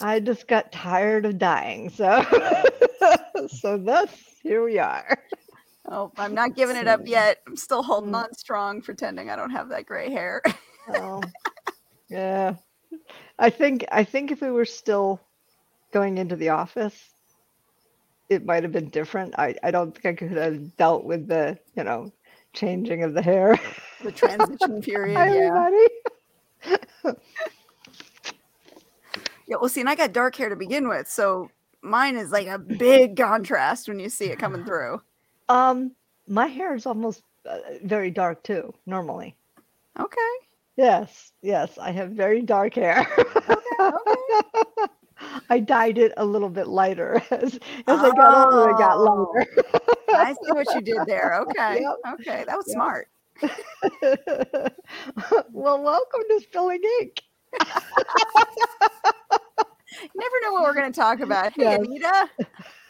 I just got tired of dying. So, so thus here we are. Oh, I'm not giving it up yet. I'm still holding mm. on strong, pretending I don't have that gray hair. Oh, yeah. I think I think if we were still going into the office, it might have been different. I, I don't think I could have dealt with the, you know, changing of the hair. the transition period. Hi, yeah. everybody. Yeah. Well, see, and I got dark hair to begin with, so mine is like a big contrast when you see it coming through. Um, my hair is almost uh, very dark too, normally. Okay. Yes, yes, I have very dark hair. Okay. I dyed it a little bit lighter as as I got older. It got Oh. lighter. I see what you did there. Okay. Yep. Okay. That was Yep. smart. well, welcome to Spilling Ink. You never know what we're going to talk about. Hey, Yes. Anita.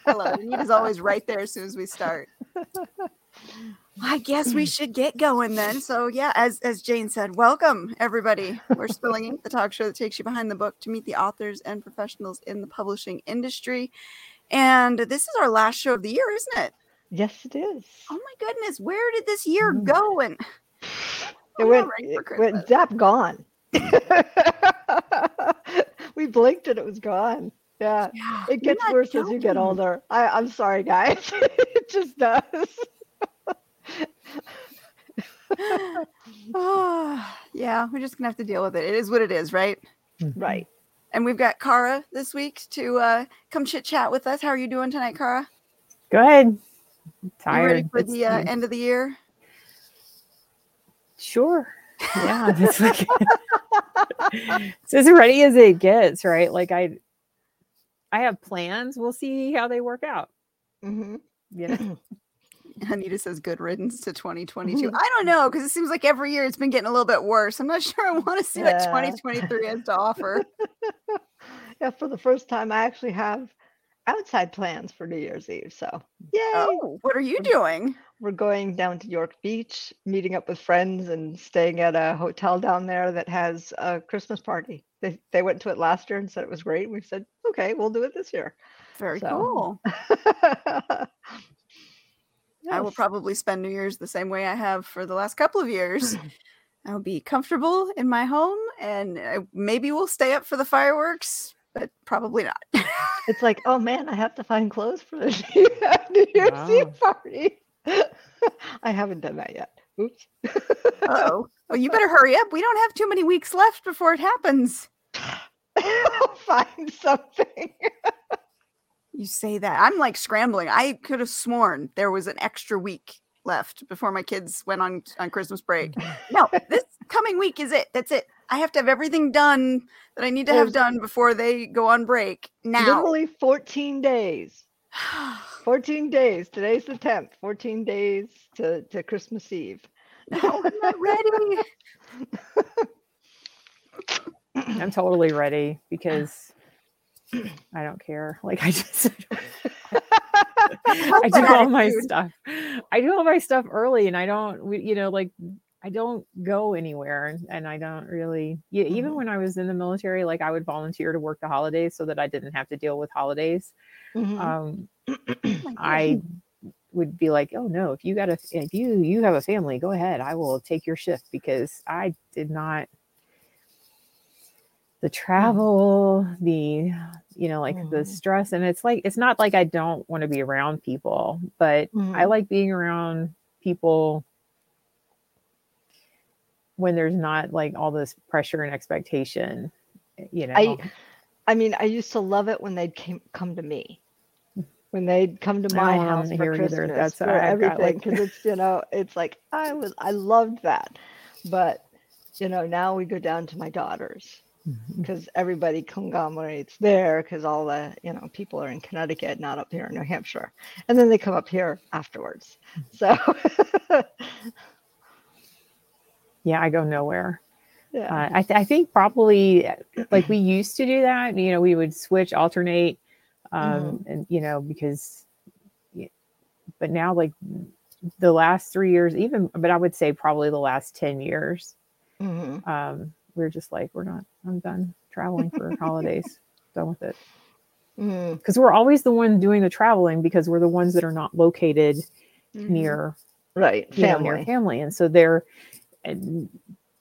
Hello. Anita's always right there as soon as we start. I guess we should get going then. So yeah, as as Jane said, welcome everybody. We're spilling ink, the talk show that takes you behind the book to meet the authors and professionals in the publishing industry. And this is our last show of the year, isn't it? Yes, it is. Oh my goodness, where did this year Mm. go? And It went, right it went gone. we blinked and it was gone. Yeah. Yeah, It gets not worse as you get older. I, I'm sorry, guys. it just does. Oh, yeah, we're just gonna have to deal with it. It is what it is, right? Right. And we've got Kara this week to uh, come chit chat with us. How are you doing tonight, Kara? Good. You Tired. ready for It's- the uh, end of the year? Sure. Yeah. It's like it's as ready as it gets, right? Like I I have plans. We'll see how they work out. hmm You know? Anita says good riddance to 2022. I don't know because it seems like every year it's been getting a little bit worse. I'm not sure I want to see what 2023 has to offer. Yeah, for the first time, I actually have outside plans for New Year's Eve. So, yay! Oh, what are you doing? We're going down to York Beach, meeting up with friends, and staying at a hotel down there that has a Christmas party. They, they went to it last year and said it was great. We said, okay, we'll do it this year. Very So- cool. I will probably spend New Year's the same way I have for the last couple of years. I'll be comfortable in my home and I, maybe we'll stay up for the fireworks, but probably not. It's like, oh man, I have to find clothes for the New Year's Wow. Eve party. I haven't done that yet. Oops. oh. Well, you better hurry up. We don't have too many weeks left before it happens. I'll find something. You say that. I'm like scrambling. I could have sworn there was an extra week left before my kids went on on Christmas break. No, this coming week is it. That's it. I have to have everything done that I need to have done before they go on break. Now. Literally 14 days. 14 days. Today's the 10th. 14 days to, to Christmas Eve. no, oh, I'm not ready. I'm totally ready because I don't care. Like I just I do all my stuff. I do all my stuff early and I don't we- you know like I don't go anywhere and, I don't really yeah, even Mhm. when I was in the military like I would volunteer to work the holidays so that I didn't have to deal with holidays. Mhm. Um I would be like, oh no, if you got a if you you have a family, go ahead. I will take your shift because I did not the travel, the you know, like the Mhm. stress, and it's like it's not like I don't want to be around people, but I Mhm. like being around people when there's not like all this pressure and expectation. Eh, you know, I I mean, I used to love it when they'd came, come to me. When they'd come to my oh, house for. Christmas, That's- for everything, like- because it's you know, it's like I was, I loved that, but you know, now we go down to my daughters mm-hmm. because everybody conglomerates there because all the you know people are in Connecticut, not up here in New Hampshire, and then they come up here afterwards. Mm-hmm. So yeah, I go nowhere. yeah, Uh, I, th- I think probably uh, like we used to do that. You know, we would switch, alternate, um, and you know, because, but now like the last three years, even, but I would say probably the last 10 years, Mhm. um, we're just like, we're not, I'm done traveling for holidays. done with it. Mm, Because we're always the one doing the traveling because we're the ones that are not located Mhm. near right. you know, near Family. family, and so they're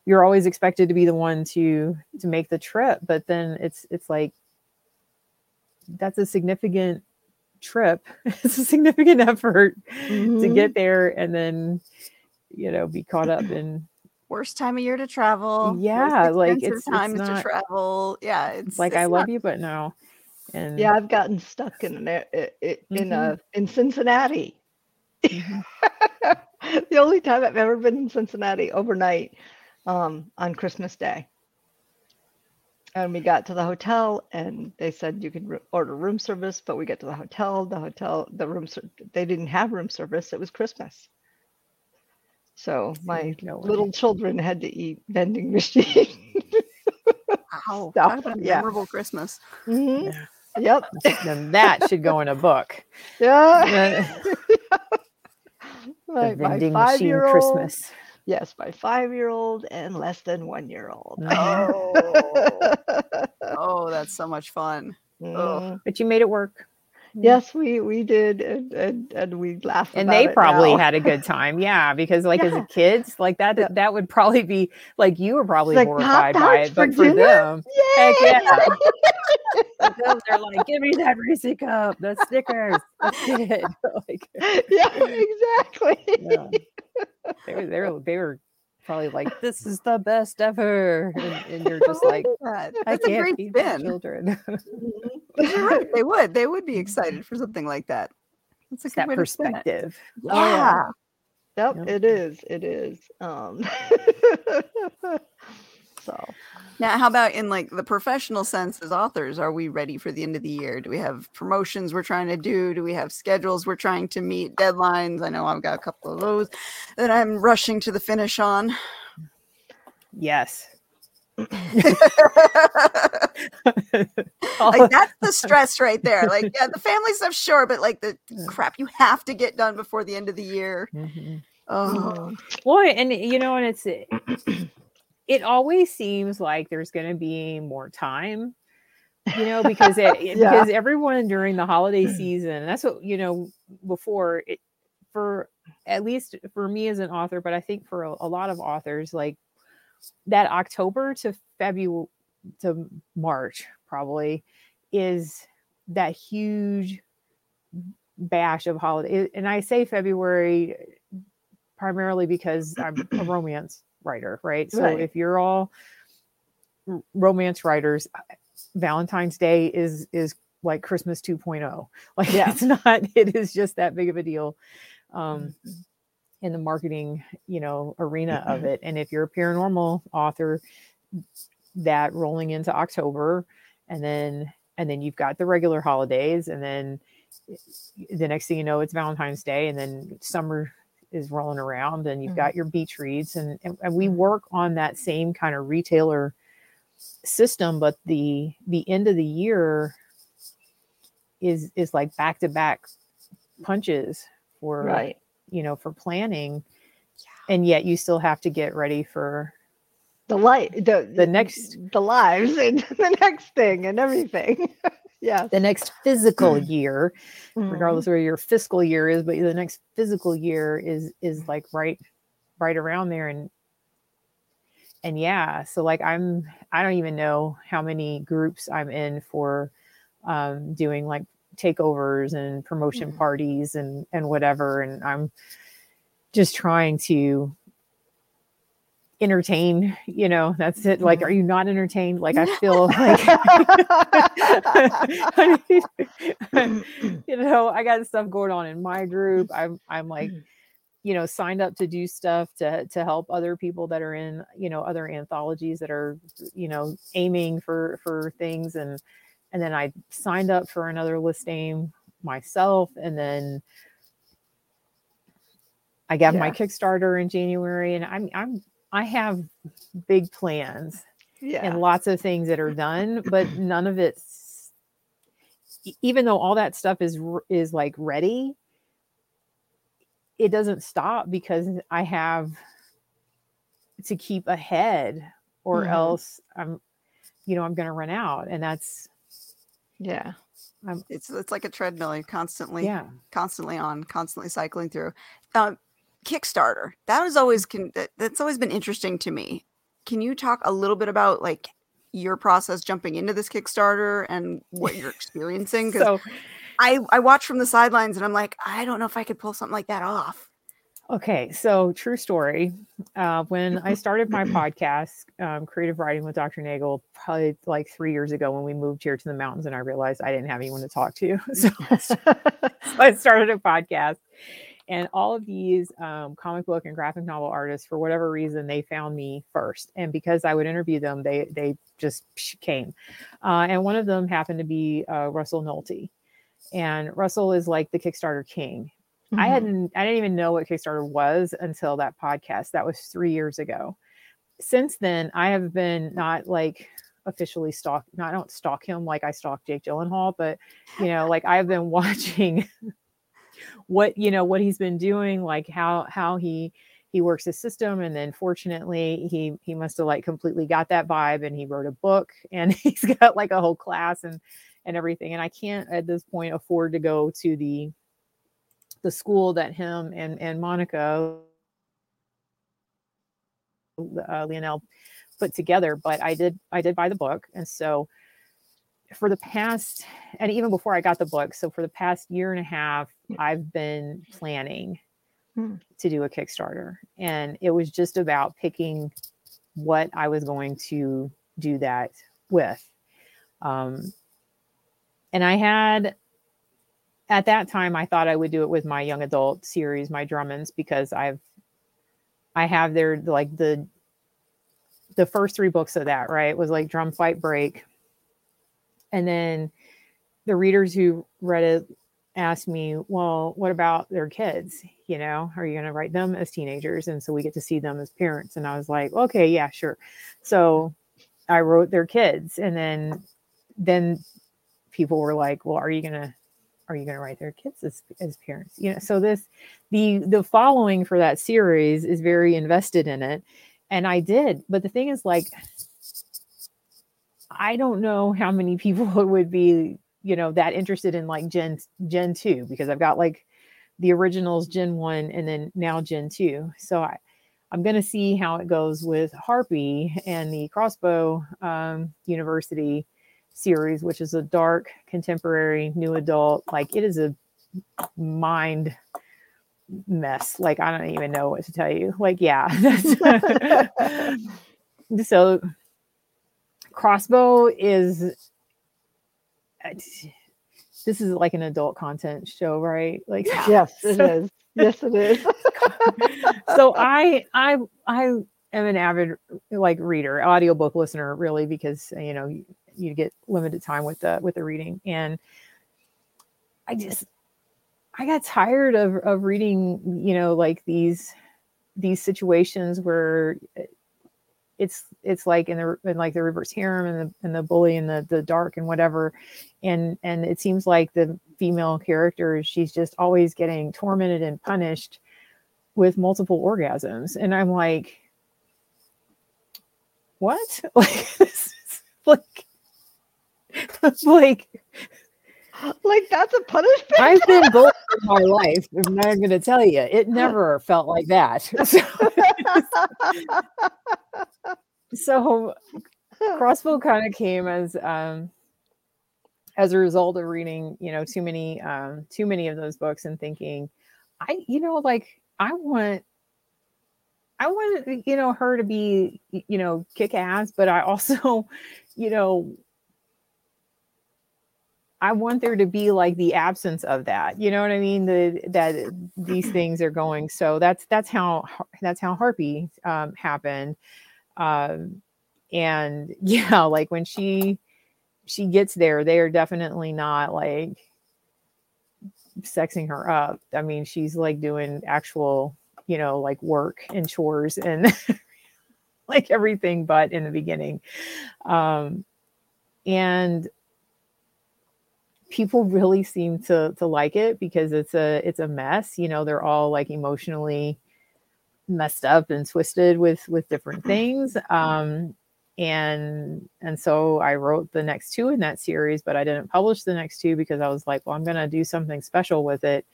you're always expected to be the one to to make the trip, but then it's it's like that's a significant trip. it's a significant effort to Mhm. get there and then you know be caught up in Worst time of year to travel. Yeah, like, expensive it's- it's times not- to travel. Yeah, it's it's like it's I not- love you, but no. And Yeah, I've gotten stuck in an, a- i- i- in a in Cincinnati. The only time I've ever been in Cincinnati overnight um, on Christmas Day. And we got to the hotel, and they said you could r- order room service. But we get to the hotel, the hotel, the room, ser- they didn't have room service. It was Christmas, so my no little children had to eat vending machine. Wow, stuff, talk about a yeah. memorable Christmas. Mhm. Yeah. Yep. then that should go in a book. Yeah. The my, my vending machine five-year-old. Christmas. Yes, my five-year-old and less than one-year-old. Oh, oh, that's so much fun. Mm. But you made it work. Hmm. Yes, we we did, and and, and we laughed. and about they it probably now. had a good time yeah because like as Yeah. a kids like that Yeah. that would probably be like you were probably like, horrified by Pop-Tarts it but for for them Yay! heck yeah. they're like give me that Reese cup the stickers that's it like yeah, exactly. yeah. they were they were they were probably like this is the best ever and, and you're just like God, I that's a can't great feed my spin. children you're right. They would. They would be excited for something like that. That's a it's good that way it. perspective Yeah. Oh, yeah. Yep, Yep. it is. It is. Um, so Now, how about in like the professional sense as authors? Are we ready for the end of the year? Do we have promotions we're trying to do? Do we have schedules we're trying to meet? Deadlines? I know I've got a couple of those that I'm rushing to the finish on. yes like that's the stress right there. Like, yeah, the family stuff, sure, but like the crap you have to get done before the end of the year. Mhm. Oh, boy, and you know, and it's it always seems like there's going to be more time, you know, because it, Yeah. because everyone during the holiday mm. season, that's what you know before it for at least for me as an author, but I think for a, a lot of authors, like that October to February to March probably is that huge bash of holiday. And I say February primarily because I'm a romance writer, right? So Right. if you're all romance writers, Valentine's Day is is like Christmas 2.0. Like Yeah. it's not it is just that big of a deal um mm-hmm. in the marketing, you know, arena of mm-hmm. it. And if you're a paranormal author that rolling into October and then and then you've got the regular holidays and then eh, the next thing you know it's Valentine's Day and then summer is rolling around and you've Mhm. got your beach reads and, and and we work on that same kind of retailer system but the the end of the year is is like back to back punches for right. you know for planning and yet you still have to get ready for The light, the The next- the lives, and the next thing, and everything. yeah. the next physical year Mhm. regardless of where your fiscal year is but the next physical year is is like right right around there and and yeah so like i'm i don't even know how many groups i'm in for um doing like takeovers and promotion Mhm. parties and and whatever and i'm just trying to entertain you know that's it. Like are mm-hmm. you not entertained? Like i feel like I you know, I got stuff going on in my group. Mm-hmm. I'm I'm like, mm-hmm. you know, signed up to do stuff to to help other people that are in, you know, other anthologies that are, you know, aiming for for things. And and then I signed up for another list aim myself. And then I got my Kickstarter in January. And I'm I'm I have big plans yeah. and lots of things that are done, but none of it's even though all that stuff is is like ready, it doesn't stop because I have to keep ahead or Mhm. else I'm you know I'm going to run out and that's Yeah. Um, it's it's like a treadmill. You're constantly, yeah, constantly on, constantly cycling through. Um, Kickstarter. That was always con- that, that's always been interesting to me. Can you talk a little bit about like your process jumping into this Kickstarter and what you're experiencing? Because so, I I watch from the sidelines and I'm like, I don't know if I could pull something like that off. Okay, so true story. Uh, when I started my podcast, um, Creative Writing with Dr. Nagel, probably like three years ago when we moved here to the mountains, and I realized I didn't have anyone to talk to. So I started a podcast. And all of these um, comic book and graphic novel artists, for whatever reason, they found me first. And because I would interview them, they they just came. Uh, and one of them happened to be uh, Russell Nohelty. And Russell is like the Kickstarter king Mm-hmm. I hadn't, I didn't even know what Kickstarter was until that podcast. That was three years ago. Since then, I have been not like officially stalk, not I don't stalk him like I stalk Jake Gyllenhaal, but you know, like I've been watching what you know what he's been doing, like how how he he works his system and then fortunately he he must have like completely got that vibe and he wrote a book and he's got like a whole class and and everything and i can't at this point afford to go to the the school that him and and Monica uh, Leonelle put together. But I did I did buy the book, and so for the past and even before I got the book, so for the past year and a half, I've been planning hmm. to do a Kickstarter, and it was just about picking what I was going to do that with. Um, and I had at that time I thought I would do it with my young adult series, my Drummonds, because I've I have their like the the first three books of that, right? It was like Drum Fight Break. And then the readers who read it asked me, well, what about their kids? You know, are you going to write them as teenagers? And so we get to see them as parents. And I was like, okay, yeah, sure. So I wrote their kids. And then, then people were like, well, are you going to are you going to write their kids as, as parents you know so this the the following for that series is very invested in it and i did but the thing is like i don't know how many people would be you know that interested in like gen gen 2 because i've got like the originals gen 1 and then now gen 2 so i i'm going to see how it goes with harpy and the crossbow um, university series, which is a dark contemporary new adult. Like it is a mind mess. Like I don't even know what to tell you. Like yeah. so crossbow is uh, this is like an adult content show, right? Like yes, it is. Yes, it is. so I I I am an avid like reader, audiobook listener, really, because you know you get limited time with the with the reading and i just i got tired of of reading you know like these these situations where it's it's like in the in like the reverse harem and the and the bully and the the dark and whatever. And and it seems like the female character she's just always getting tormented and punished with multiple orgasms. And i'm like what? Like like like like that's a punishment. I've been bullied in my life. I'm not going to tell you. It never felt like that. So, so crossbow kind of came as um as a result of reading, you know, too many um too many of those books and thinking, I you know, like I want I want you know her to be you know kick ass, but I also, you know, I want there to be like the absence of that. You know what I mean? The that these things are going. So that's that's how that's how Harpy um, happened. Um, and yeah, like when she she gets there, they are definitely not like sexing her up. I mean, she's like doing actual, you know, like work and chores and like everything but in the beginning. Um, and people really seem to to like it because it's a it's a mess you know they're all like emotionally messed up and twisted with with different things um and and so I wrote the next two in that series, but I didn't publish the next two because I was like, well, I'm going to do something special with it,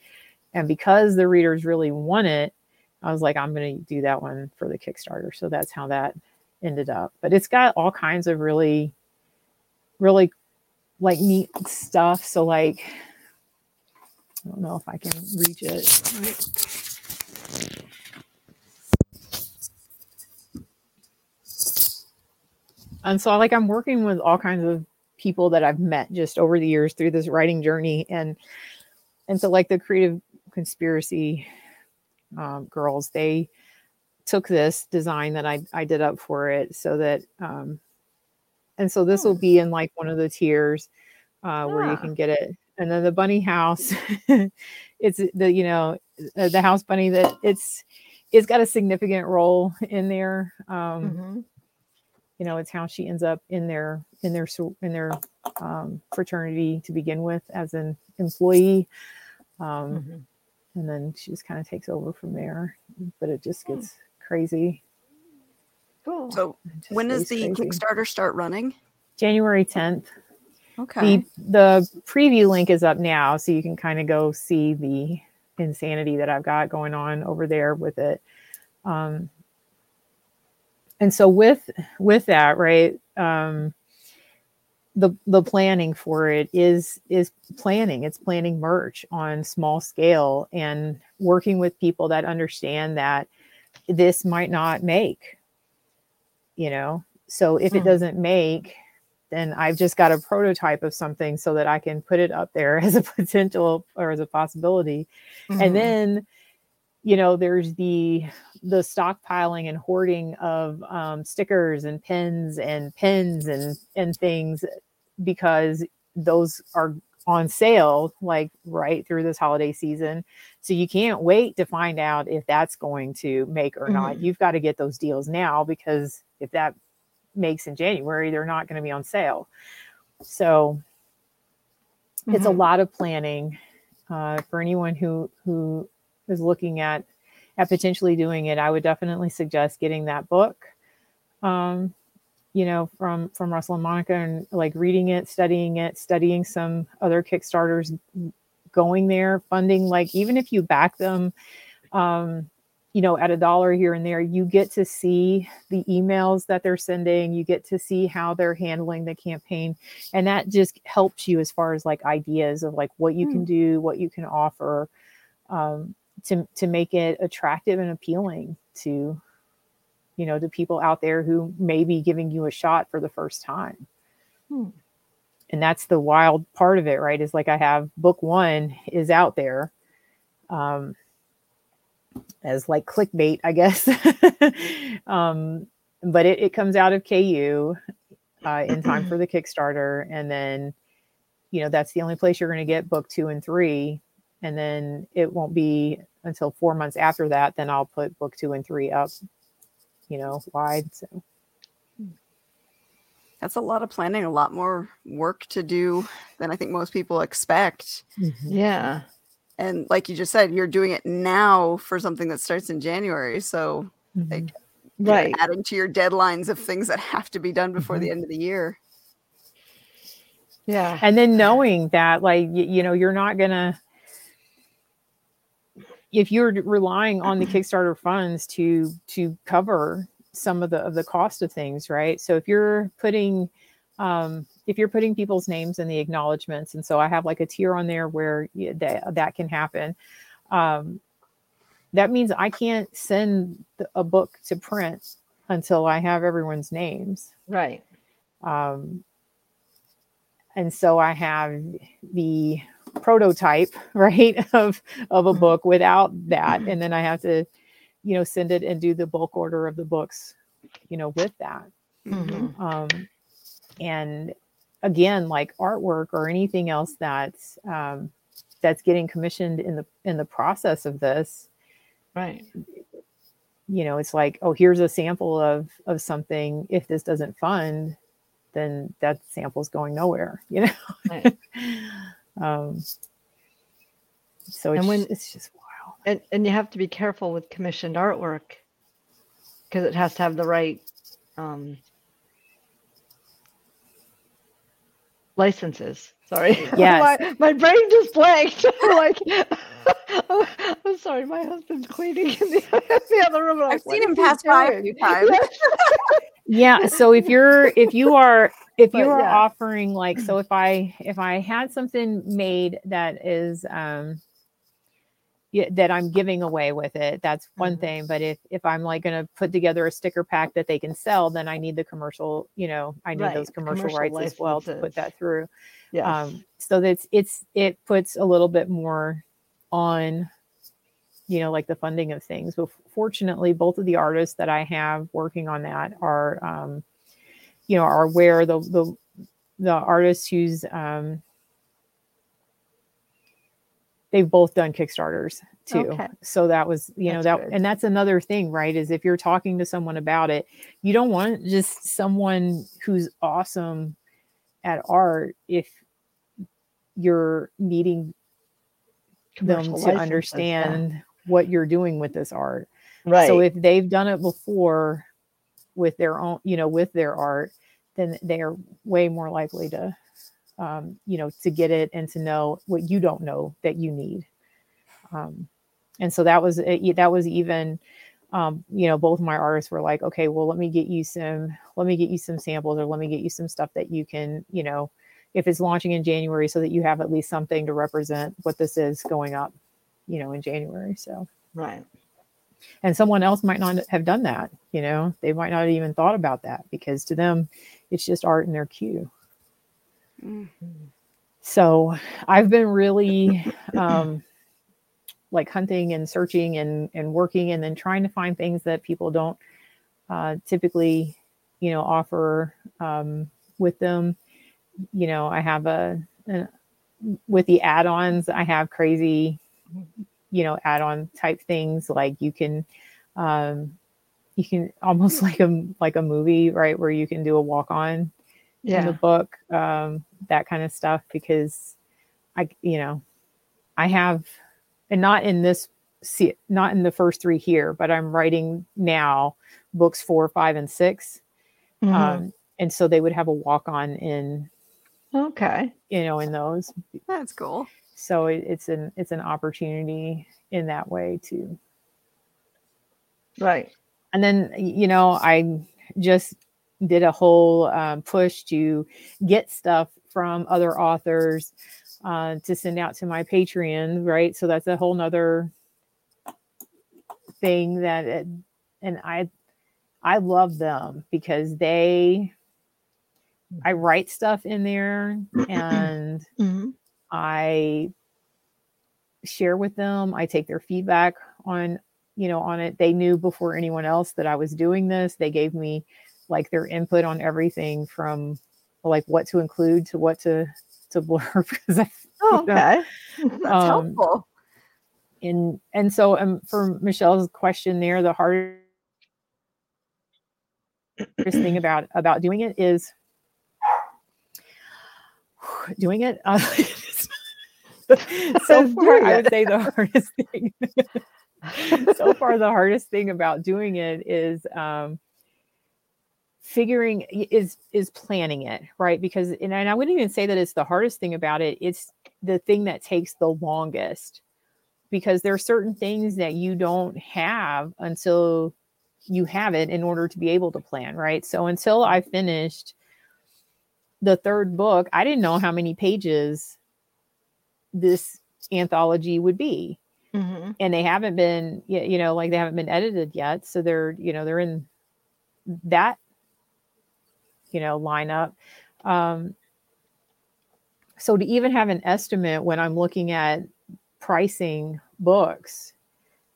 and because the readers really want it, I was like, I'm going to do that one for the Kickstarter. So that's how that ended up. But it's got all kinds of really, really like neat stuff. So like, I don't know if I can reach it. and so like i'm working with all kinds of people that i've met just over the years through this writing journey and and so like the creative conspiracy um, girls they took this design that I, I did up for it so that um, and so this will hmm. be in like one of the tiers uh, where you can get it and then the bunny house it's the you know the house bunny that it's it's got a significant role in there um, mm-hmm you know it's how she ends up in their in their in their um, fraternity to begin with as an employee um, mm-hmm. and then she just kind of takes over from there but it just hmm. gets crazy cool. So when does the crazy. kickstarter start running? January 10th okay. the, the preview link is up now so you can kind of go see the insanity that i've got going on over there with it. Um, and so with with that right um the the planning for it is is planning. It's planning merch on small scale and working with people that understand that this might not make you know so if it hmm. doesn't make then i've just got a prototype of something so that i can put it up there as a potential or as a possibility mm-hmm. and then you know there's the the stockpiling and hoarding of um, stickers and pens and pens and and things because those are on sale like right through this holiday season so you can't wait to find out if that's going to make or mm-hmm. not you've got to get those deals now because if that makes in january they're not going to be on sale so mm-hmm. it's a mm-hmm. lot of planning uh, for anyone who who is looking at at potentially doing it, I would definitely suggest getting that book. Um, you know, from from Russell and Monica, and like reading it, studying it, studying some other Kickstarters, going there, funding. Like even if you back them, um, you know, at a dollar here and there, you get to see the emails that they're sending. You get to see how they're handling the campaign, and that just helps you as far as like ideas of like what you can hmm. do, what you can offer. Um, to to make it attractive and appealing to you know to people out there who may be giving you a shot for the first time. Hmm. and that's the wild part of it right? Is like i have book one is out there um as like clickbait i guess. Um but it, it comes out of ku uh, in time for the kickstarter. And then you know that's the only place you're going to get book two and three. And then it won't be until four months after that, then I'll put book two and three up, you know, wide. So that's a lot of planning, a lot more work to do than I think most people expect. Mm-hmm. Yeah. And like you just said, you're doing it now for something that starts in January. So mm-hmm. like, right. adding to your deadlines of things that have to be done before mm-hmm. the end of the year. Yeah. And then knowing that, like, you, you know, you're not going to, if you're relying on the Kickstarter funds to to cover some of the of the cost of things, right? So if you're putting um, if you're putting people's names in the acknowledgments, and so I have like a tier on there where that that can happen. Um, that means I can't send a book to print until I have everyone's names. Right. Um, and so I have the prototype right of of a mm-hmm. book without that and then i have to you know send it and do the bulk order of the books you know with that mm-hmm. um and again like artwork or anything else that's um that's getting commissioned in the in the process of this right you know it's like oh here's a sample of of something if this doesn't fund then that sample's going nowhere you know right. Um, so it's, and when, it's just wild. And, and you have to be careful with commissioned artwork because it has to have the right um, licenses. Sorry. Yes. my, my brain just blanked. like, I'm sorry, my husband's cleaning in the, in the other room. I've like, seen him pass by a few times. yeah. So if you're, if you are if But you are yeah. offering like so if i if i had something made that is um yeah, that i'm giving away with it that's one Mhm. thing but if if i'm like going to put together a sticker pack that they can sell then i need the commercial you know i need Right, those commercial, commercial rights as well to put that through Yes. um so that's it's it puts a little bit more on you know like the funding of things but fortunately both of the artists that i have working on that are um you know are aware the the the artists who's um they've both done kickstarters too Okay. so that was you know That's that good. and that's another thing right is if you're talking to someone about it you don't want just someone who's awesome at art if you're needing them to yeah. understand what you're doing with this art Right. so if they've done it before with their own you know with their art then they are way more likely to um, you know to get it and to know what you don't know that you need um, and so that was it- that was even um, you know both my artists were like okay well let me get you some let me get you some samples or let me get you some stuff that you can you know if it's launching in january so that you have at least something to represent what this is going up you know in january so right. And someone else might not have done that you know? They might not have even thought about that because to them it's just art in their queue. Mm. so i've been really um like hunting and searching and and working and then trying to find things that people don't uh typically you know offer um with them. You know i have a, a with the add-ons i have crazy you know add-on type things like you can um you can almost like a like a movie right where you can do a walk on in the book um that kind of stuff because i you know i have and not in this see not in the first three here but i'm writing now books four five and 6 Mhm. um and so they would have a walk on in okay. you know in those That's cool. So it, it's an it's an opportunity in that way too Right. and then you know i just did a whole um, push to get stuff from other authors uh, to send out to my patreon right so that's a whole nother thing that it, and i i love them because they i write stuff in there and Mhm. I share with them. I take their feedback on, you know, on it. They knew before anyone else that I was doing this. They gave me like their input on everything from like what to include to what to to blur because I Oh, you know, okay. That's Um, helpful. and and so um for Michelle's question there, the hardest thing about about doing it is doing it. Uh, so far, I would say the hardest thing. so far, the hardest thing about doing it is um, figuring is is planning it right because and I wouldn't even say that it's the hardest thing about it. It's the thing that takes the longest because there are certain things that you don't have until you have it in order to be able to plan right. So until I finished the third book, I didn't know how many pages this anthology would be. Mhm. And they haven't been, you know, like they haven't been edited yet. So they're, you know, they're in that, you know, lineup. Um, so to even have an estimate when I'm looking at pricing books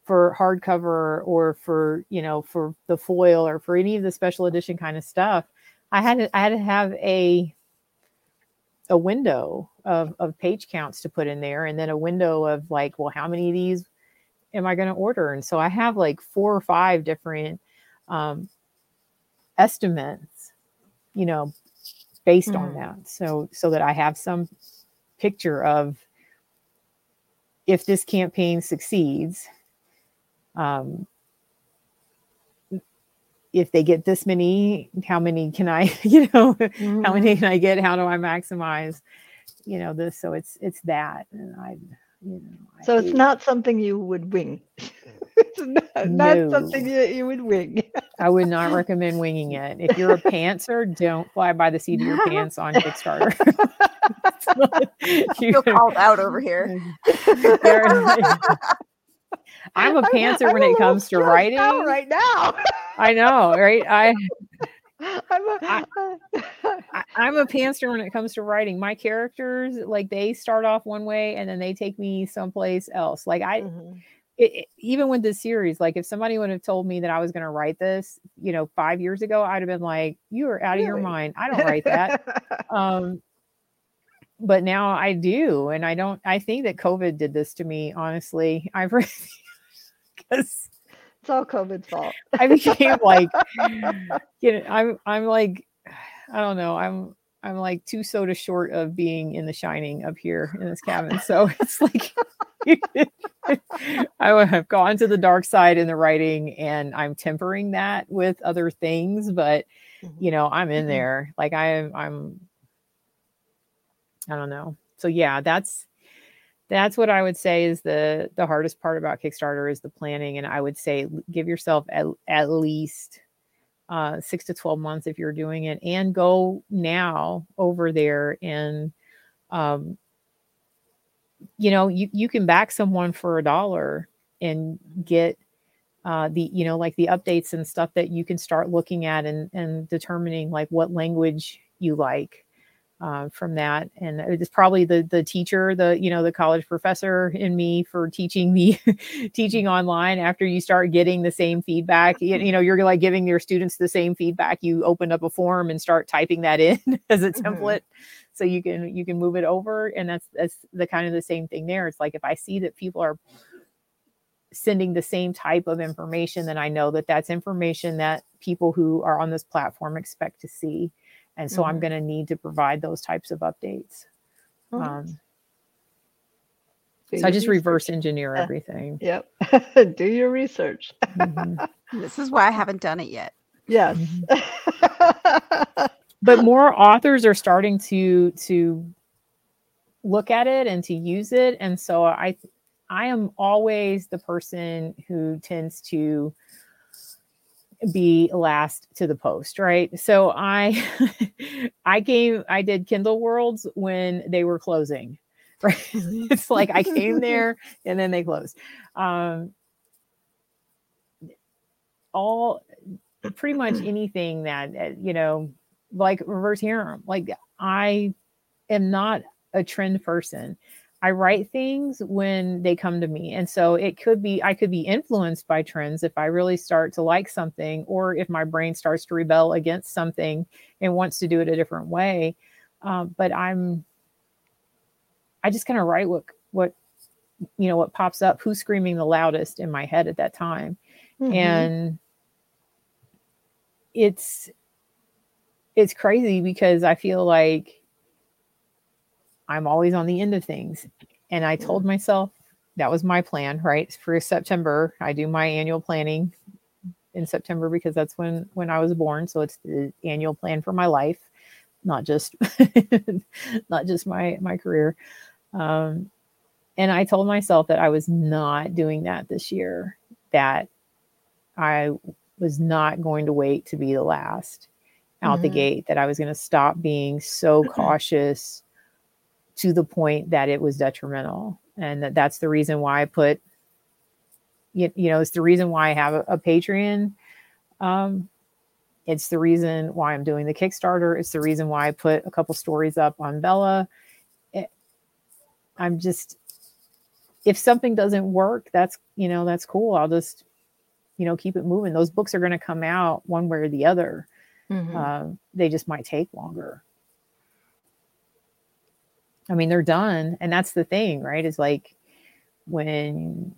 for hardcover or for, you know, for the foil or for any of the special edition kind of stuff, I had to, I had to have a a window of, of page counts to put in there and then a window of like well how many of these am i going to order and so i have like four or five different um, estimates you know based on Mhm. that so so that i have some picture of if this campaign succeeds um, if they get this many, how many can I, you know, how Mhm. many can I get? How do I maximize, you know, this? So it's it's that, and I, you know, I So it's hate- not something you would wing. it's not, not something that you would wing. I would not recommend winging it. If you're a pantser, don't fly by the seat of your pants on Kickstarter. You- feel called out over here. There- I'm a pantser I'm when a it comes to writing. right now. I know, right? I, I'm a, I I'm a pantser when it comes to writing. My characters, like they start off one way and then they take me someplace else. Like I, Mhm. it, it- even with this series, like if somebody would have told me that I was going to write this, you know, five years ago, I'd have been like, "You are out of your mind. I don't write that." um, but now I do, and I don't. I think that COVID did this to me. Honestly, I've read it's all COVID's fault. I became like, you know, I'm I'm like, I don't know, I'm I'm like two soda short of being in The Shining up here in this cabin. So it's like I would have gone to the dark side in the writing, and I'm tempering that with other things, but you know, I'm in Mhm. there. Like I am, I'm, I don't know. So yeah, that's that's what I would say is the the hardest part about Kickstarter is the planning, and I would say give yourself at, at least uh, six to twelve months if you're doing it, and go now over there and um, you know you you can back someone for a dollar and get uh, the you know like the updates and stuff that you can start looking at and and determining like what language you like uh, from that. And it's probably the the teacher the you know the college professor in me for teaching the teaching online. After you start getting the same feedback you, you know you're like giving your students the same feedback. You open up a form and start typing that in as a Mhm. template so you can you can move it over. And that's that's the kind of the same thing there. It's like if i see that people are sending the same type of information then i know that that's information that people who are on this platform expect to see and so i'm Mhm. going to need to provide those types of updates Mhm. um, Do so i your just reverse research. engineer Yeah. everything Yep. Do your research. Mhm. This is why I haven't done it yet. Yes. but more authors are starting to to look at it and to use it and so i i am always the person who tends to be last to the post right? So i i came i did kindle worlds when they were closing right? It's like i came there and then they closed. Um all pretty much anything that you know like reverse harem like i am not a trend person i write things when they come to me and so it could be i could be influenced by trends if i really start to like something or if my brain starts to rebel against something and wants to do it a different way um, but i'm i just kind of write what what you know what pops up who's screaming the loudest in my head at that time Mhm. and it's it's crazy because i feel like i'm always on the end of things. And i told myself that was my plan right? For september i do my annual planning in september because that's when when i was born. So it's the annual plan for my life not just not just my my career. Um and i told myself that i was not doing that this year that I was not going to wait to be the last out the Mhm. gate, that I was going to stop being so cautious to the point that it was detrimental. And that that's the reason why I put, you, you know, it's the reason why I have a, a Patreon. Um, it's the reason why I'm doing the Kickstarter. It's the reason why I put a couple stories up on Vella. It, I'm just, if something doesn't work, that's, you know, that's cool. I'll just, you know, keep it moving. Those books are going to come out one way or the other. Mhm. Um, they just might take longer. I mean, they're done. And that's the thing, right? Is like when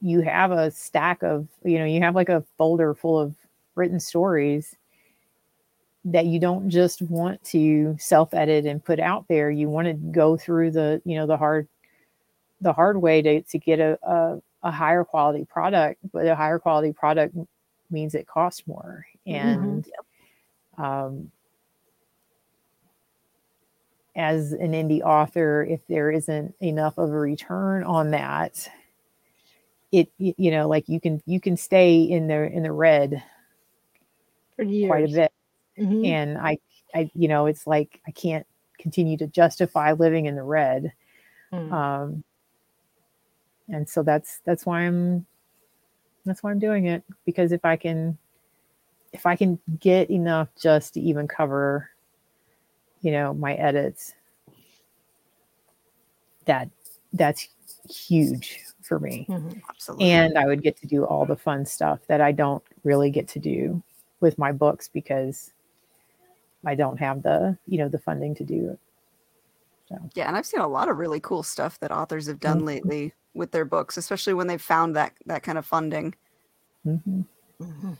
you have a stack of, you know, you have like a folder full of written stories that you don't just want to self edit and put out there. You want to go through the, you know, the hard, the hard way to, to get a, a, a higher quality product, but a higher quality product means it costs more. And um, as an indie author, if there isn't enough of a return on that, it you know like you can you can stay in the in the red For years. quite a bit Mhm. and i i you know it's like i can't continue to justify living in the red Mm. um and so that's that's why i'm that's why i'm doing it because if i can if i can get enough just to even cover you know my edits that that's huge for me Mhm. Absolutely. and I would get to do all the fun stuff that I don't really get to do with my books because I don't have the you know the funding to do it. Yeah, and I've seen a lot of really cool stuff that authors have done Mhm. lately with their books, especially when they've found that that kind of funding. Mhm. Mhm.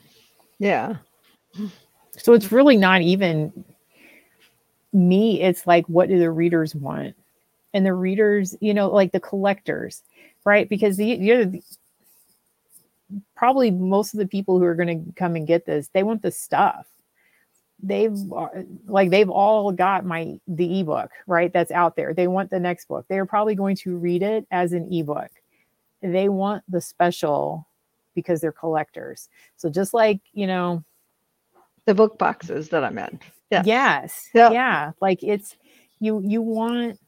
Yeah. So it's really not even me. It's like what do the readers want, and the readers, you know, like the collectors, right? Because the you're the- probably most of the people who are going to come and get this, they want the stuff. They've uh, like they've all got my the ebook right that's out there. They want the next book. They are probably going to read it as an ebook. They want the special because they're collectors. So just like you know, The book boxes that I'm in. Yes. yes, Yeah. yeah, like it's you you want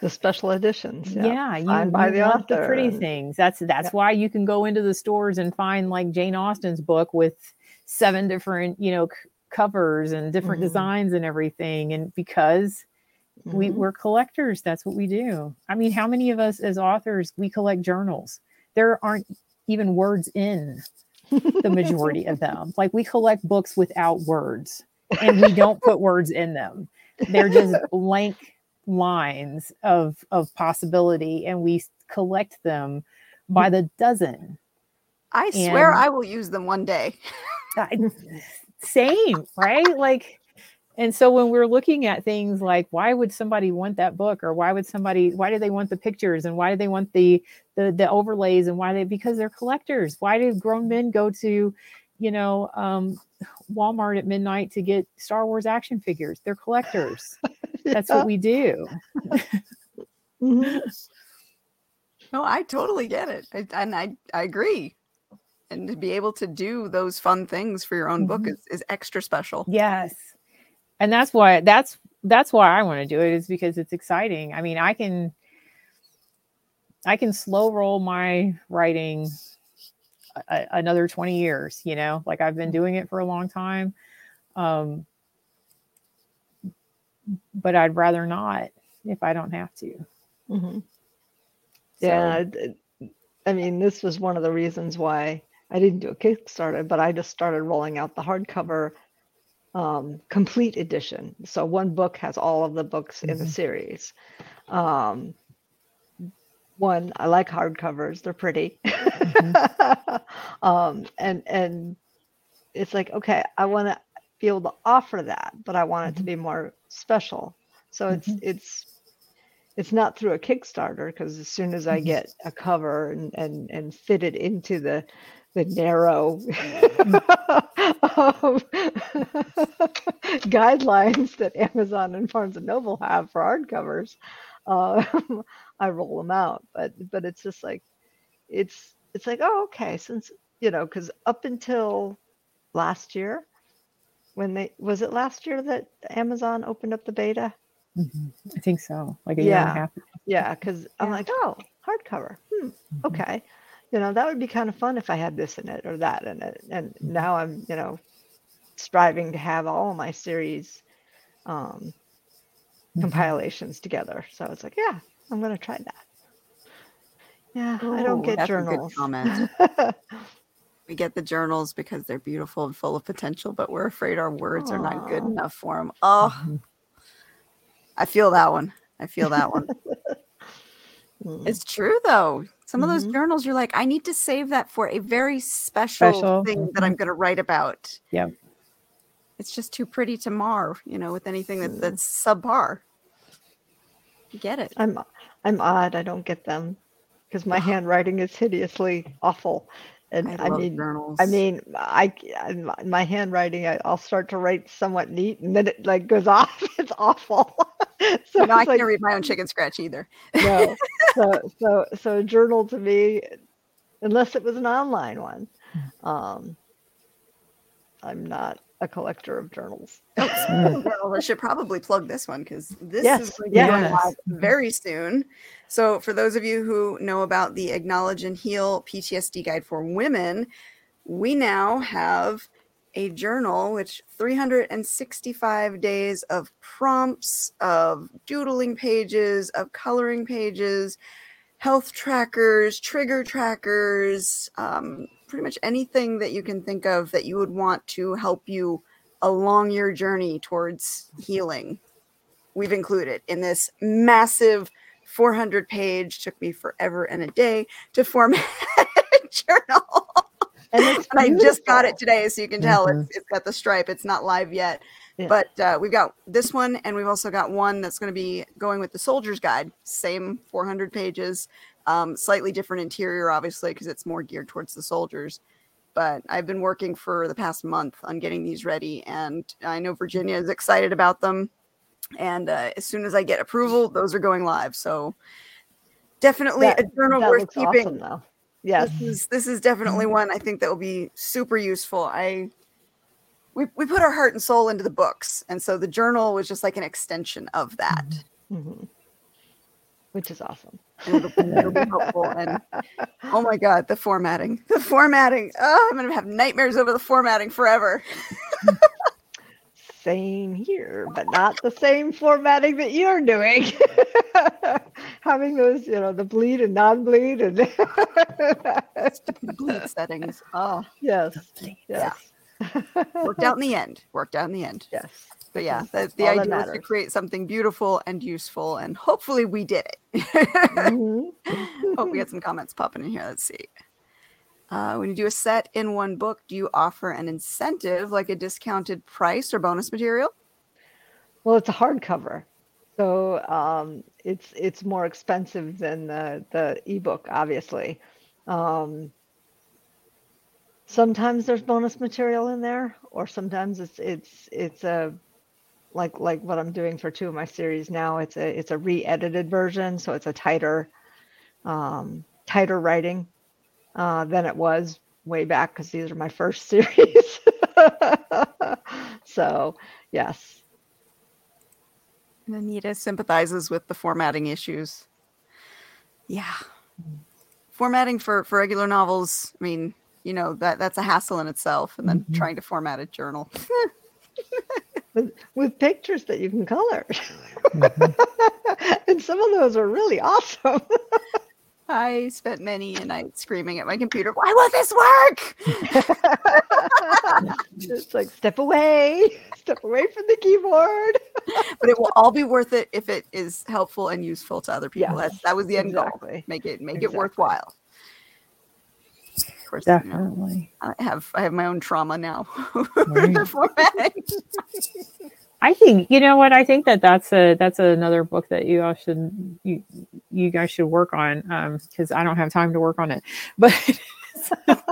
The special editions. yeah, Yeah. you, Signed by you the want the pretty things. That's that's Yeah. why you can go into the stores and find like Jane Austen's book with seven different you know c- covers and different Mhm. designs and everything, and because we Mhm. we're collectors, that's what we do. I mean, how many of us as authors we collect journals? There aren't even words in the majority of them. Like we collect books without words and we don't put words in them. They're just blank lines of of possibility and we collect them by the dozen. I swear And- I will use them one day. I- Same, right? Like and so when we're looking at things like why would somebody want that book or why would somebody why do they want the pictures and why do they want the the, the overlays and why they because they're collectors why do grown men go to you know um walmart at midnight to get star wars action figures they're collectors that's what we do Mhm. No, I totally get it. I, and I, I agree. And to be able to do those fun things for your own book Mhm. is, is extra special. yes and that's why that's that's why i want to do it is because it's exciting i mean i can i can slow roll my writing a, another 20 years you know like i've been doing it for a long time um but i'd rather not if i don't have to Mhm. So, Yeah. I mean, this was one of the reasons why I didn't do a Kickstarter, but I just started rolling out the hardcover um, complete edition. So one book has all of the books in the Mhm. series. Um, one, I like hardcovers; they're pretty. um, and and it's like, okay, I want to be able to offer that, but I want it to Mhm. be more special. So it's Mhm. it's it's not through a Kickstarter because as soon as I Mhm. get a cover and and and fit it into the the narrow um, guidelines that Amazon and Barnes and Noble have for hardcovers, uh, I roll them out. But but it's just like it's it's like oh okay since you know because up until last year when they was it last year that Amazon opened up the beta mhm. i think so like a year and a Yeah. half yeah, because I'm like, oh, hardcover. Hmm, Mhm. okay. You know, that would be kind of fun if I had this in it or that in it. And Mhm. now I'm, you know, striving to have all my series um. Compilations together. So it's like, yeah, I'm going to try that. Yeah, I don't get that's a good journals. comment. We get the journals because they're beautiful and full of potential, but we're afraid our words are not good enough for them. Oh, Mhm. I feel that one. I feel that one. Mm. It's true though. Some of those Mhm. journals, you're like, I need to save that for a very special, Special, thing that I'm going to write about. Yep. It's just too pretty to mar, you know, with anything that, Mm. that's subpar. You get it. I'm I'm odd. I don't get them because my handwriting is hideously awful, And I, I, mean, journals. I mean, I in my- my handwriting, I, I'll start to write somewhat neat, and then it like goes off. It's awful. so no, I it's like, can't read my own chicken scratch either. no. So so so a journal to me, unless it was an online one, um, I'm not a collector of journals. well, I should probably plug this one because this Yes, is going going live very soon. So, for those of you who know about the Acknowledge and Heal PTSD Guide for Women, we now have a journal which 365 days of prompts, of doodling pages, of coloring pages, health trackers, trigger trackers, um, pretty much anything that you can think of that you would want to help you along your journey towards healing. We've included in this massive 400 page, took me forever and a day to format a journal. And it's And I just got it today, so you can tell Mhm. it's, it's got the stripe. It's not live yet. Yeah. But uh, we've got this one, and we've also got one that's going to be going with the Soldier's Guide. Same 400 pages, um, slightly different interior, obviously, because it's more geared towards the soldiers. But I've been working for the past month on getting these ready, and I know Virginia is excited about them. And uh, as soon as I get approval, those are going live. So definitely That- a journal worth keeping awesome. Yes. this is this is definitely one I think that will be super useful. I we we put our heart and soul into the books, and so the journal was just like an extension of that. hmm Which is awesome. It'll, be- it'll be helpful. And oh my god, the formatting, the formatting. Oh, I'm gonna have nightmares over the formatting forever. Same here, but not the same formatting that you're doing. Having those, you know, the bleed and non-bleed, and Bleed settings. Oh, yes, Something. yes, worked out in the end. Worked out in the end. yes. But yeah, That's the, idea was to create something beautiful and useful, and hopefully we did it. Mhm. oh, we got some comments popping in here. Let's see. Uh, when you do a set in one book, do you offer an incentive like a discounted price or bonus material? Well, it's a hardcover, so um, it's it's more expensive than the the ebook, obviously. Um, sometimes there's bonus material in there, or sometimes it's it's it's a like like what I'm doing for two of my series now. It's a it's a re-edited version, so it's a tighter um, tighter writing uh, than it was way back because these are my first series. so yes. And Anita sympathizes with the formatting issues. Yeah. Formatting for, for regular novels, I mean, you know, that that's a hassle in itself. And then Mhm. trying to format a journal. with, with pictures that you can color. Mhm. and some of those are really awesome. I spent many a night screaming at my computer, why won't this work? it's like step away, step away from the keyboard. but it will all be worth it if it is helpful and useful to other people. Yes, That, that was the end goal. Make it make it worthwhile. Of course, you know, Definitely. I have I have my own trauma now. Right. I think you know what I think that that's a that's another book that you all should you you guys should work on um because I don't have time to work on it but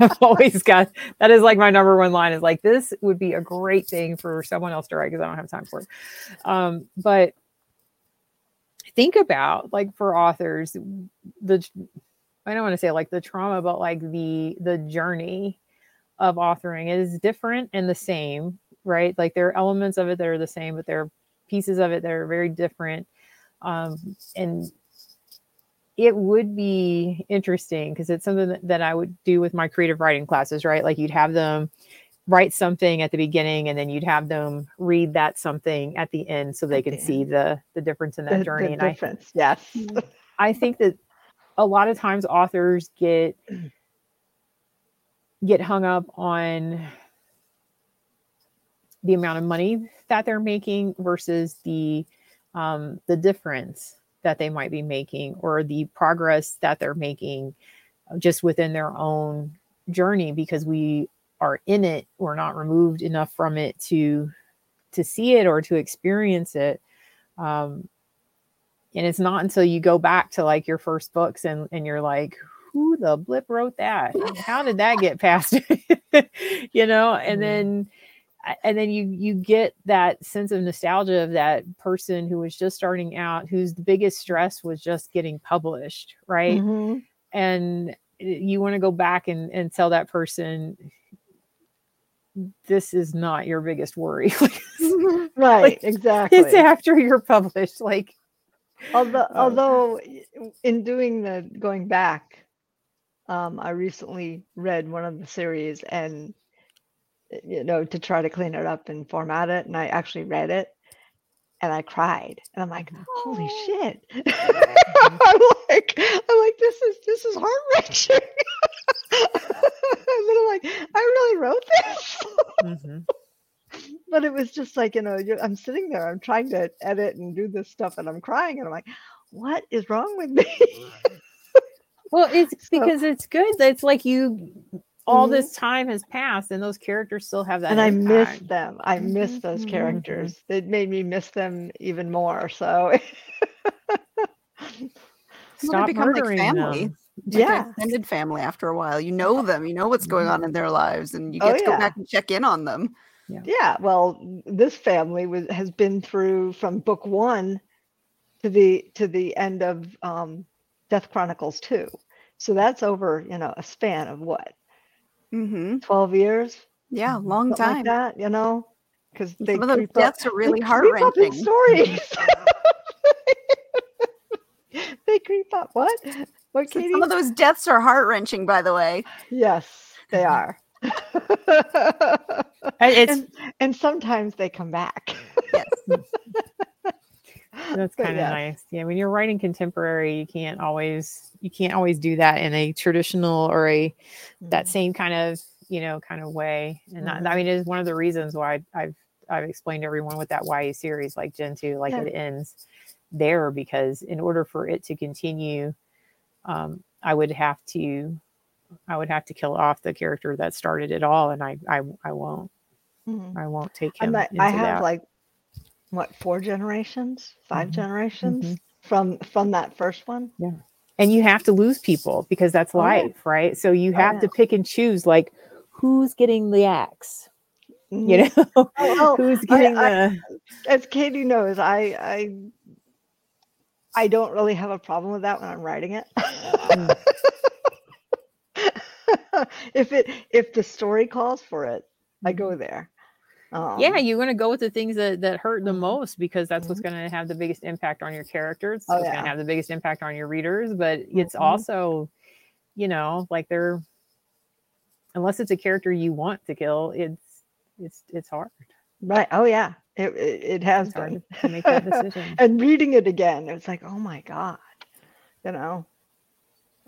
I've always got that is like my number one line is like this would be a great thing for someone else to write because I don't have time for it um but think about like for authors the I don't want to say like the trauma but like the the journey of authoring is different and the same right? Like there are elements of it that are the same, but there are pieces of it that are very different. Um, and it would be interesting because it's something that, that I would do with my creative writing classes, right? Like you'd have them write something at the beginning and then you'd have them read that something at the end so they can see the the difference in that The, journey. the and I difference, yes. I think that a lot of times authors get get hung up on the amount of money that they're making versus the um, the difference that they might be making or the progress that they're making just within their own journey because we are in it. We're not removed enough from it to to see it or to experience it. Um, and it's not until you go back to like your first books and and you're like who the blip wrote that? How did that get past? you know, and Mhm. then and then you you get that sense of nostalgia of that person who was just starting out whose the biggest stress was just getting published right Mhm. and you want to go back and, and tell that person this is not your biggest worry Right, Like, exactly. it's after you're published like although Um, although in doing the going back um i recently read one of the series and you know to try to clean it up and format it and i actually read it and i cried and i'm like holy Oh. shit. I'm like i'm like this is this is heart wrenching and then i'm like i really wrote this? Mhm. But it was just like you know you're, i'm sitting there i'm trying to edit and do this stuff and i'm crying and i'm like what is wrong with me well it's So- because it's good it's like you all Mhm. this time has passed and those characters still have that and i miss them i miss those Mhm. characters it made me miss them even more so stop become like murdering family. them It's like an Yeah. extended family after a while. You know them, you know what's going on in their lives, and you get Oh, to go yeah. back and check in on them. Yeah. Well this family was has been through from book one to the to the end of um death chronicles 2 so that's over you know a span of what? Mm-hmm. 12 years? Yeah, long something like time. that you know? Because they Some of those creep up- deaths are really heart creep up in wrenching. stories. They creep up. What? What katie Some of those deaths are heart wrenching, by the way. yes they are And it's and, sometimes they come back Yes. That's kind of nice. Yeah, when you're writing contemporary, you can't always you can't always do that in a traditional or a that same kind of you know kind of way. And that, I Mhm. mean, it is one of the reasons why I've I've explained to everyone with that YA series like Gen two, like Yeah. it ends there because in order for it to continue, um, I would have to I would have to kill off the character that started it all, and I I I won't Mhm. I won't take him. into I have that. like what four generations, 5 Mhm. generations from from that first one. Yeah, and you have to lose people because that's Oh, yeah. life right so you Oh, have yeah. to pick and choose like who's getting the axe you know well, who's getting I- the As Katie knows, I I I don't really have a problem with that when I'm writing it. If it if the story calls for it, I go there. Um, yeah you're going to go with the things that that hurt the Mhm. most because that's what's Mhm. going to have the biggest impact on your characters Oh, it's going yeah. to have the biggest impact on your readers but it's Mhm. also you know like they're unless it's a character you want to kill it's it's it's hard right. Oh yeah, it it, it has it's hard been. to make that decision and reading it again, it's like, oh my god, you know.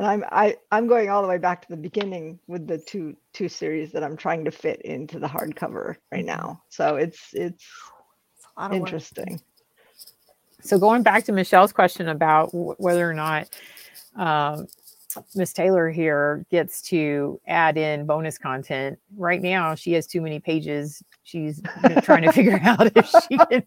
And I'm I I'm going all the way back to the beginning with the two two series that I'm trying to fit into the hardcover right Mhm. now. So it's it's It's a work. interesting. So going back to Michelle's question about w- whether or not um, Miss Taylor here gets to add in bonus content. Right now, she has too many pages. She's trying to figure out if she can.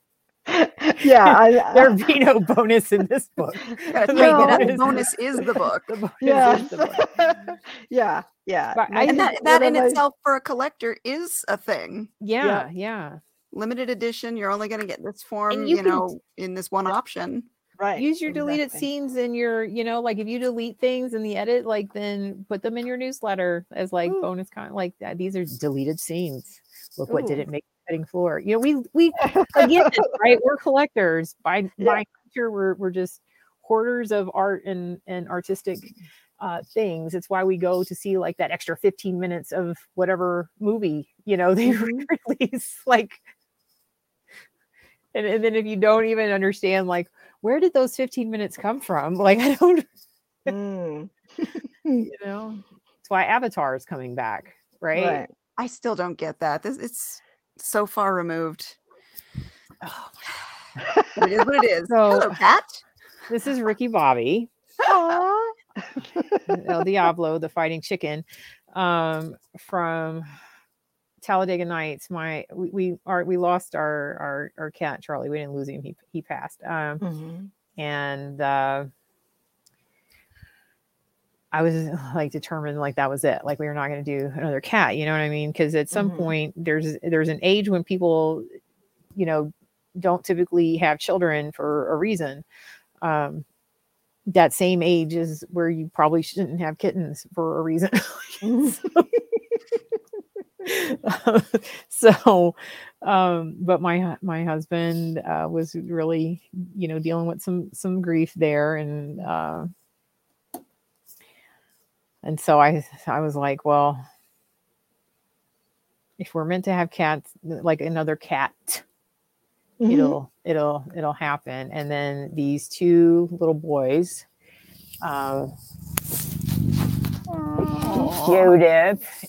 yeah, I, There be no bonus in this book. You gotta The take it out. bonus- Bonus is the book. the bonus yeah, is the book. yeah, yeah. But No, I- And that, that in I- itself for a collector is a thing. Yeah, yeah. Limited edition, you're only going to get this form, you you, can- know, in this one option. right. Use your deleted scenes in your, you know, like if you delete things in the edit, like then put them in your newsletter as like Ooh. bonus content. Like. Uh, these are deleted scenes. Look what did it make the cutting floor. You know, we we again, right? We're collectors by Yeah. by nature. We're we're just hoarders of art and and artistic uh things. It's why we go to see like that extra 15 minutes of whatever movie, you know, they Mhm. release. Like and, and then if you don't even understand like where did those 15 minutes come from? Like I don't Mm, you know. That's why Avatar is coming back, right? right. I still don't get that. This it's so far removed. Oh, it is what it is. So- Hello, cat. this is Ricky Bobby. El Diablo, the fighting chicken, um, from Talladega Nights. My we we are we lost our our our cat Charlie. We didn't lose him. He he passed. Um, Mhm. and uh, I was like determined like that was it. Like we were not going to do another cat. You know what I mean? Because at some Mhm. point there's there's an age when people, you know, don't typically have children for a reason. Um, that same age is where you probably shouldn't have kittens for a reason. so um but my my husband uh was really you know dealing with some some grief there and uh and so i i was like well if we're meant to have cats like another cat Mhm. it'll it'll it'll happen and then these two little boys um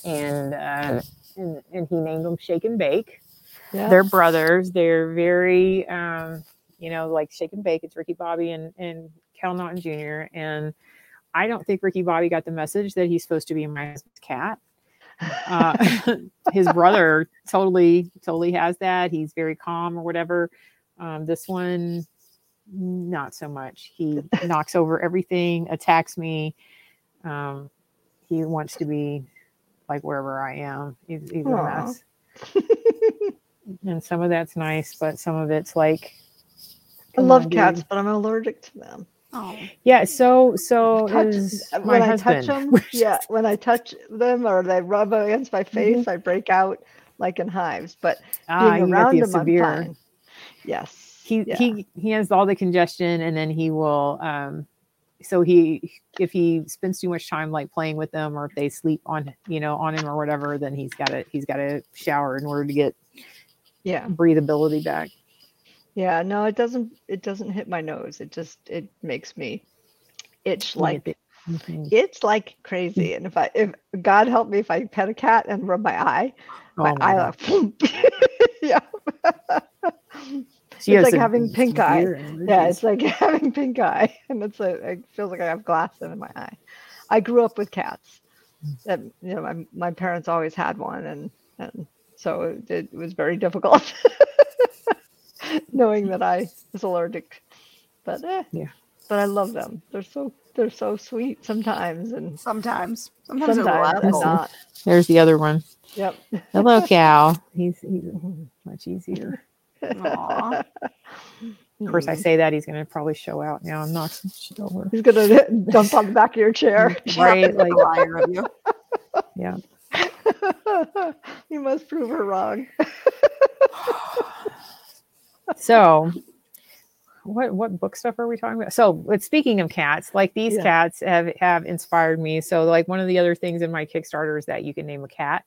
and uh and, and he named them Shake and Bake. Yeah. They're brothers. They're very um, you know, like Shake and Bake. It's Ricky Bobby and and Cal Naughton Jr. And I don't think Ricky Bobby got the message that he's supposed to be my husband's cat. Uh, his brother totally totally has that. He's very calm or whatever. Um, this one, not so much. He knocks over everything, attacks me. Um, he wants to be like wherever I am. He's, he's a mess. and some of that's nice, but some of it's like I love cats, but I'm allergic to them. Oh, Yeah, so so Touch- is my when I husband. touch them, yeah, when I touch them or they rub against my face, I break out like in hives. But ah, being around the them, I'm fine. Yes. he yeah. he he has all the congestion and then he will um so he if he spends too much time like playing with them or if they sleep on you know on him or whatever then he's got to he's got to shower in order to get Yeah. breathability back Yeah. No, it doesn't. It doesn't hit my nose. It just it makes me itch like Mhm. it's like crazy. And if I if God help me if I pet a cat and rub my eye, my Oh my eye God. like yeah. She has like having pink eye. severe Yeah, it's like having pink eye, and it's like it feels like I have glass in my eye. I grew up with cats. That you know, my my parents always had one, and and so it, it was very difficult knowing that I was allergic. But eh, Yeah. but I love them. They're so they're so sweet sometimes, and sometimes. Sometimes, sometimes they're they're not. there's the other one Yep. hello cal he's he's much easier Aw. of course i say that he's going to probably show out now and knock some shit over He's gonna jump on the back of your chair. right like Liar of you. yeah you must prove her wrong. so what what book stuff are we talking about? So but speaking of cats like these Yeah. cats have have inspired me. So like one of the other things in my kickstarter is that you can name a cat.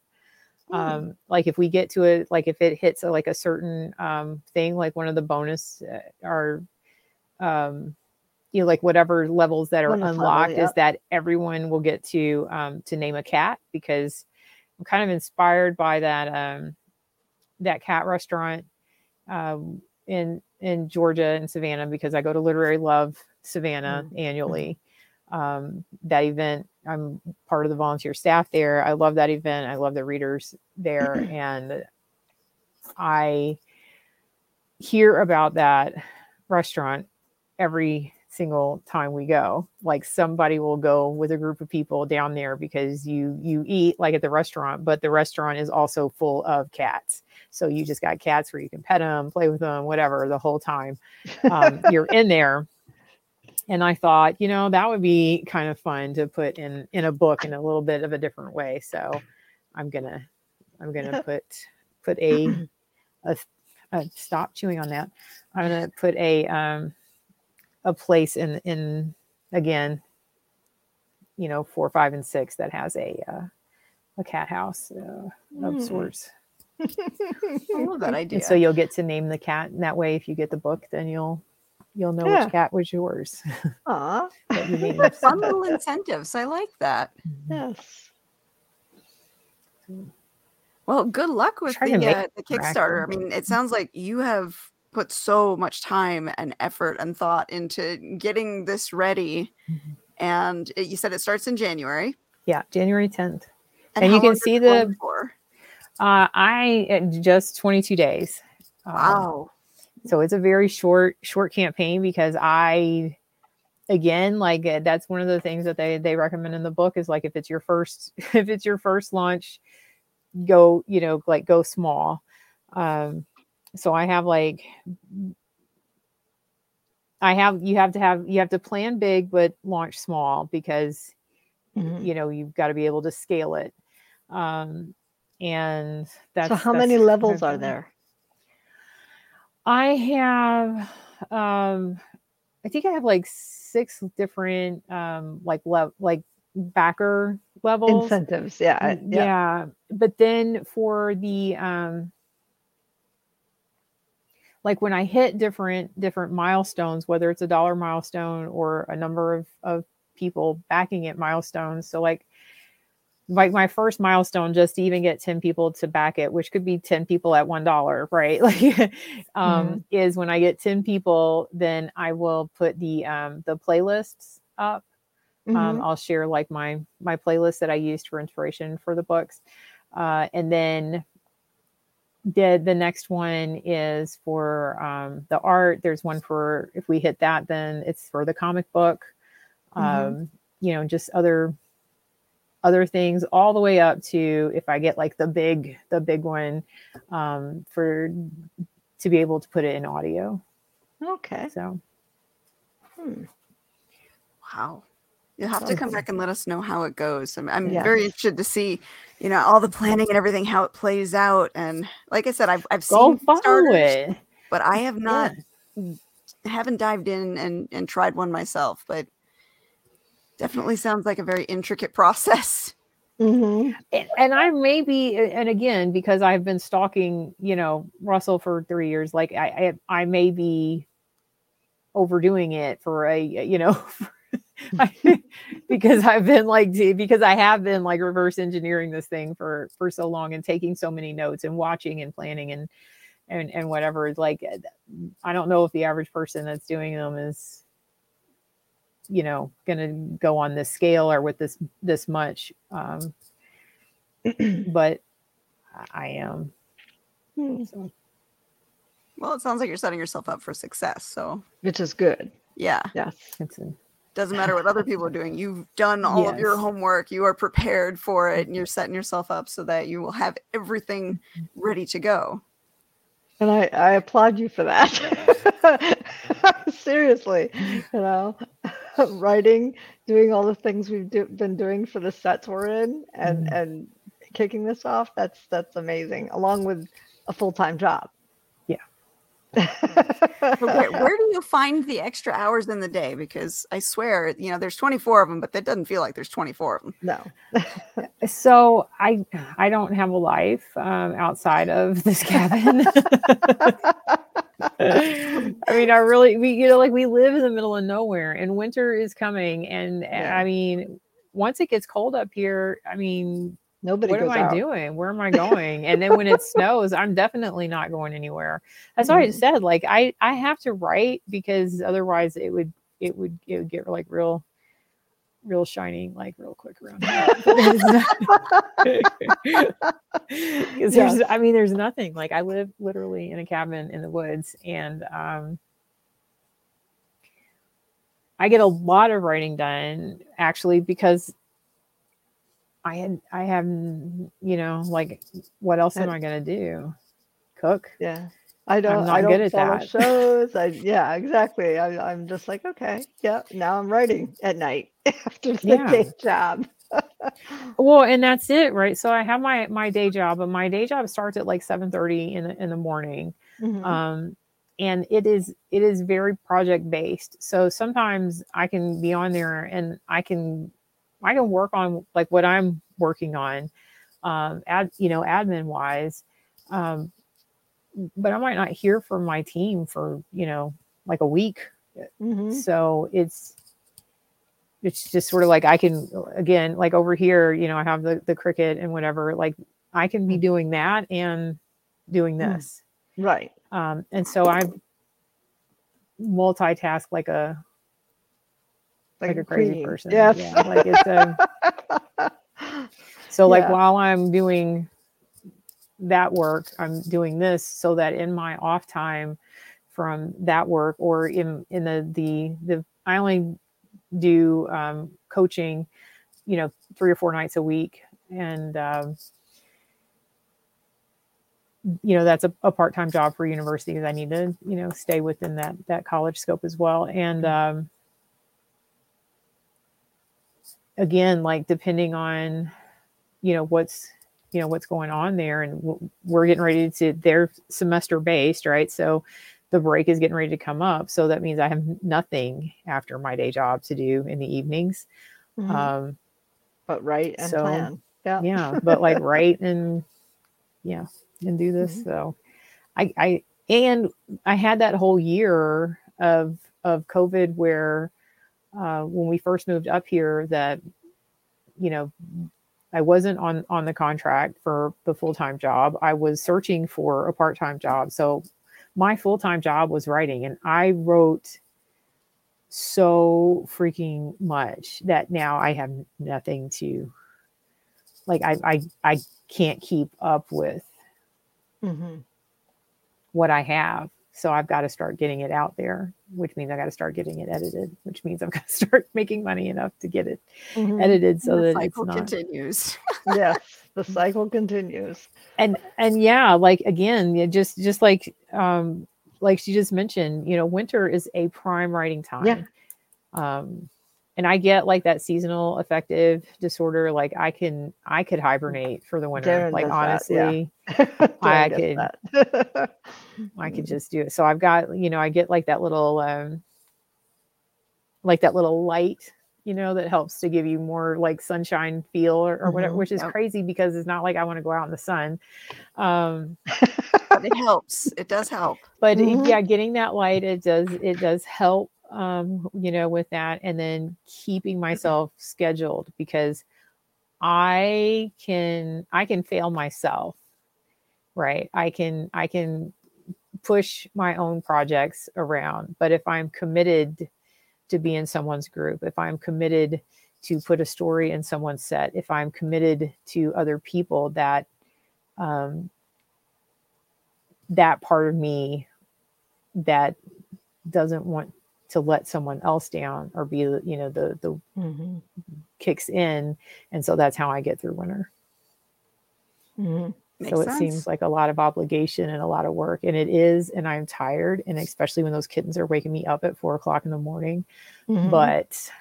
Hmm. um like if we get to it like if it hits a, like a certain um thing like one of the bonus uh, are um you know like whatever levels that are level, unlocked is that everyone will get to um to name a cat because i'm kind of inspired by that um that cat restaurant. Um in in georgia and savannah because i go to literary love savannah annually. Um, that event i'm part of the volunteer staff there. I love that event. I love the readers there. And i hear about that restaurant every single time we go. Like somebody will go with a group of people down there because you you eat like at the restaurant but the restaurant is also full of cats. So you just got cats where you can pet them play with them whatever the whole time um, you're in there. And i thought you know that would be kind of fun to put in in a book in a little bit of a different way. So i'm gonna i'm gonna put put a, a, a stop chewing on that. I'm gonna put a um a place in in again you know four five and six that has a uh, a cat house uh, of Mm. sorts I love that idea. and so you'll get to name the cat and that way if you get the book then you'll you'll know Yeah. which cat was yours Aw, you. Fun little incentives. I like that. yes. Well, good luck with the, uh, the Kickstarter. I mean, it sounds like you have put so much time and effort and thought into getting this ready. Mhm. And it, you said it starts in January. yeah january 10th And, And you can see the- uh i uh, just 22 days Um, Wow. so it's a very short short campaign because i again, like uh, that's one of the things that they they recommend in the book is like if it's your first if it's your first launch, go you know like go small. Um, so I have like I have you have to have you have to plan big but launch small because Mhm. you know you've got to be able to scale it. Um, and that's So how that's many levels are there? I have um I think I have like six different um like lev like backer levels. Incentives. Yeah. Yeah. yeah. But then for the um like when I hit different different milestones, whether it's a dollar milestone or a number of, of people backing it milestones. So like like my first milestone just to even get 10 people to back it which could be 10 people at one dollar right like um is when i get 10 people then i will put the um the playlists up um, Mhm. I'll share like my my playlist that I used for inspiration for the books, uh, and then the the next one is for um, the art. There's one for if we hit that, then it's for the comic book. Um, Mhm. You know, just other other things all the way up to if I get like the big the big one um, for to be able to put it in audio. Okay. So Hmm. Wow. You'll have to come back and let us know how it goes. I'm, I'm Yes. very interested to see, you know, all the planning and everything, how it plays out. And like I said, I've, I've go seen starters, it. but I have not, Yeah. haven't dived in and, and tried one myself, but definitely sounds like a very intricate process. Mhm. and, and I may be, and again, because I've been stalking, you know, Russell for three years, like I, I, I may be overdoing it for a, you know, because I've been like, because I have been like reverse engineering this thing for, for so long and taking so many notes and watching and planning and, and, and whatever. It's like, I don't know if the average person that's doing them is, you know, going to go on this scale or with this, this much. Um, but I- I am. Hmm. So, Well, it sounds like you're setting yourself up for success. So Which is good. yeah, Yes. it's a, doesn't matter what other people are doing. You've done all of your homework. You are prepared for it and you're setting yourself up so that you will have everything ready to go. And I, I applaud you for that. Seriously, you know, writing, doing all the things we've do, been doing for the sets we're in, and Mhm. and kicking this off. That's that's amazing. Along with a full time job. Yeah. But where, where do you find the extra hours in the day? Because I swear, you know, there's 24 of them, but that doesn't feel like there's 24 of them. no. so I I don't have a life um, outside of this cabin. I mean, I really we you know like we live in the middle of nowhere, and winter is coming, and Yeah. I mean, once it gets cold up here, I mean, Nobody what am I out. doing? Where am I going? And then when it snows, I'm definitely not going anywhere. That's why I Mhm. said like I I have to write because otherwise it would it would it would get like real real shining like real quick around here. Because there's Yes. I mean there's nothing. Like I live literally in a cabin in the woods and um I get a lot of writing done actually because I had I have you know like what else am I gonna do? Cook? Yeah. I don't not I good don't at follow that. shows. I yeah, exactly. I, I'm just like, okay, yeah, now I'm writing at night after the Yeah. day job. Well, and that's it, right? So I have my my day job, but my day job starts at like seven thirty in the in the morning. Mhm. um, and it is it is very project based so sometimes i can be on there and i can i can work on like what i'm working on um ad you know admin wise um but i might not hear from my team for you know like a week Mhm. so it's it's just sort of like i can again like over here you know i have the the cricket and whatever like i can be doing that and doing Mm. this Right. um, and so I multitask like a like, a crazy queen. person. Yes. Yeah, like it's a so like Yeah. while I'm doing that work, I'm doing this so that in my off time from that work or in in the the the I only do um, coaching, you know, three or four nights a week, and um, you know that's a, a part-time job for university because I need to you know stay within that that college scope as well, and um, again, like depending on you know what's you know what's going on there and we're getting ready to they're semester based right so the break is getting ready to come up so that means i have nothing after my day job to do in the evenings Mhm. um but write and so, plan. Yeah. yeah but like write and yeah and do this Mhm. so i i and i had that whole year of of covid where uh when we first moved up here that you know i wasn't on on the contract for the full-time job. I was searching for a part-time job. So my full-time job was writing and i wrote so freaking much that now i have nothing to like i i, I can't keep up with Mhm. what i have so i've got to start getting it out there which means i got to start getting it edited which means i've got to start making money enough to get it Mhm. edited so the that it's cycle not continues. yes, the cycle continues. and and yeah like again just just like um like she just mentioned you know winter is a prime writing time Yeah. um and i get like that seasonal affective disorder like i can i could hibernate for the winter Darren like does that, yeah. honestly I could- i could just do it so i've got you know i get like that little um like that little light you know that helps to give you more like sunshine feel or, or whatever Mhm. which is Yep. crazy because it's not like i want to go out in the sun um it helps. It does help. but it- Mhm. yeah getting that light it does it does help um you know with that and then keeping myself scheduled because i can i can fail myself right? I can i can push my own projects around but if i'm committed to be in someone's group if i'm committed to put a story in someone's set if i'm committed to other people that um that part of me that doesn't want to let someone else down or be the- you know the the Mhm. kicks in and so that's how i get through winter Mhm. Makes so it sense. seems like a lot of obligation and a lot of work and it is and i'm tired and especially when those kittens are waking me up at four o'clock in the morning Mhm. but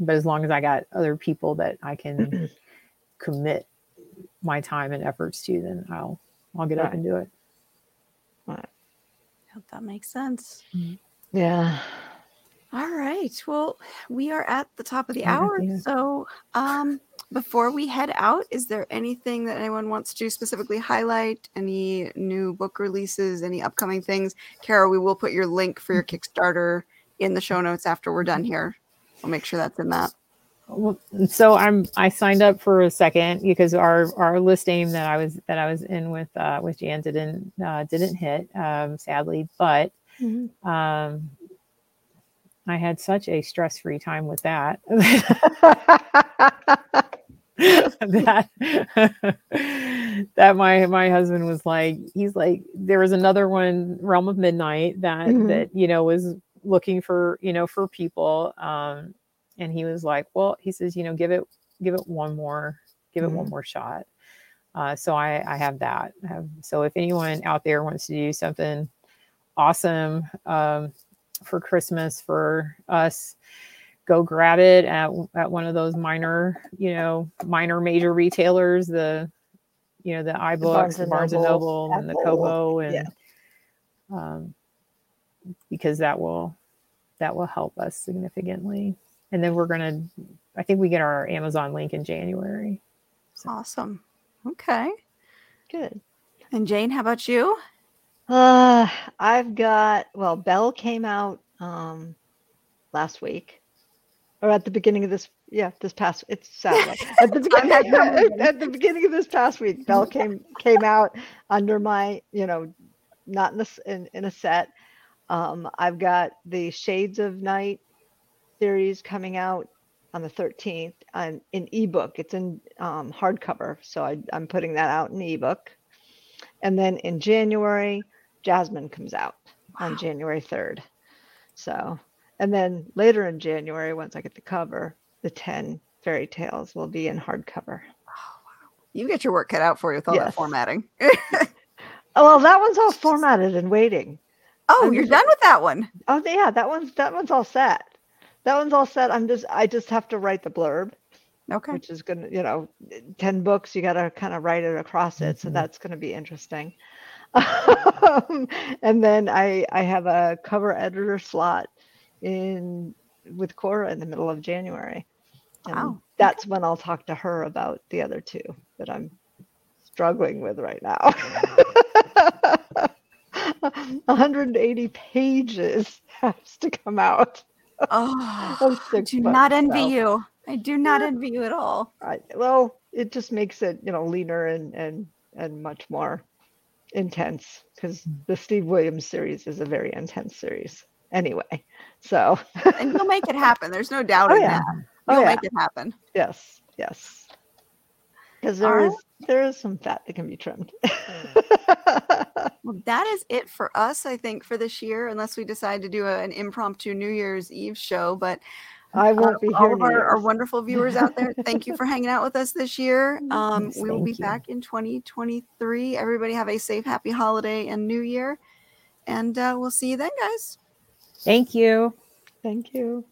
but as long as i got other people that i can commit my time and efforts to then i'll i'll get up and do it Yep, that makes sense. yeah. All right. Well, we are at the top of the We're hour. the. So, um, before we head out, is there anything that anyone wants to specifically highlight? Any new book releases? Any upcoming things? Kara, we will put your link for your Kickstarter in the show notes after we're done here. We'll make sure that's in that. So I'm I signed up for a second because our our list aim that I was that I was in with uh, with Jan didn't uh, didn't hit um, sadly, but Mhm. um, I had such a stress free time with that that that my my husband was like he's like there was another one Realm of Midnight that Mhm. that you know was looking for you know for people um and he was like well he says you know give it give it one more give it one more shot uh so i i have that I have, so if anyone out there wants to do something awesome um for christmas for us go grab it at, at one of those minor you know minor major retailers the you know the iBooks, Barnes the and Barnes and Noble, Noble, and the Kobo, and yeah. um, because that will that will help us significantly. And then we're gonna, I think we get our Amazon link in January. So- Awesome. Okay. Good. And Jane, how about you? Uh, I've got well, Bell came out um last week, or at the beginning of this. Yeah, this past it's Saturday. At the beginning, not at the beginning of this past week, Bell came came out under my you know, not in this in, in a set. Um, I've got the Shades of Night series coming out on the 13th on in ebook. It's in um, hardcover, so I, I'm putting that out in ebook. And then in January, Jasmine comes out Wow. on January 3rd. So, and then later in January, once I get the cover, the 10 fairy tales will be in hardcover. You get your work cut out for you with all that formatting. Oh, well, that one's all formatted and waiting. oh, I'm you're just- done with that one. Oh, yeah, that one's that one's all set. That one's all set. I'm just I just have to write the blurb, Okay. which is gonna, you know, 10 books, you gotta kind of write it across it. So Mhm. that's gonna be interesting. Um, and then I I have a cover editor slot in with Cora in the middle of January. And Wow, okay. that's when I'll talk to her about the other two that I'm struggling with right now. 180 pages has to come out. Oh, I do not envy so- you. I do not envy you at all. I, well, it just makes it, you know, leaner and and and much more intense because hmm. the Steve Williams series is a very intense series anyway. So, And you'll make it happen. There's no doubt Oh, in yeah. that. Oh, You'll yeah. make it happen. yes, yes. Because All there right. is there is some fat that can be trimmed. Well, that is it for us, I think, for this year, unless we decide to do a- an impromptu New Year's Eve show. But I uh, won't be all here. of our, our wonderful viewers out there, thank you for hanging out with us this year. Um, Yes, we will be you. back in 2023. Everybody have a safe, happy holiday and New Year. And uh, we'll see you then, guys. Thank you. Thank you.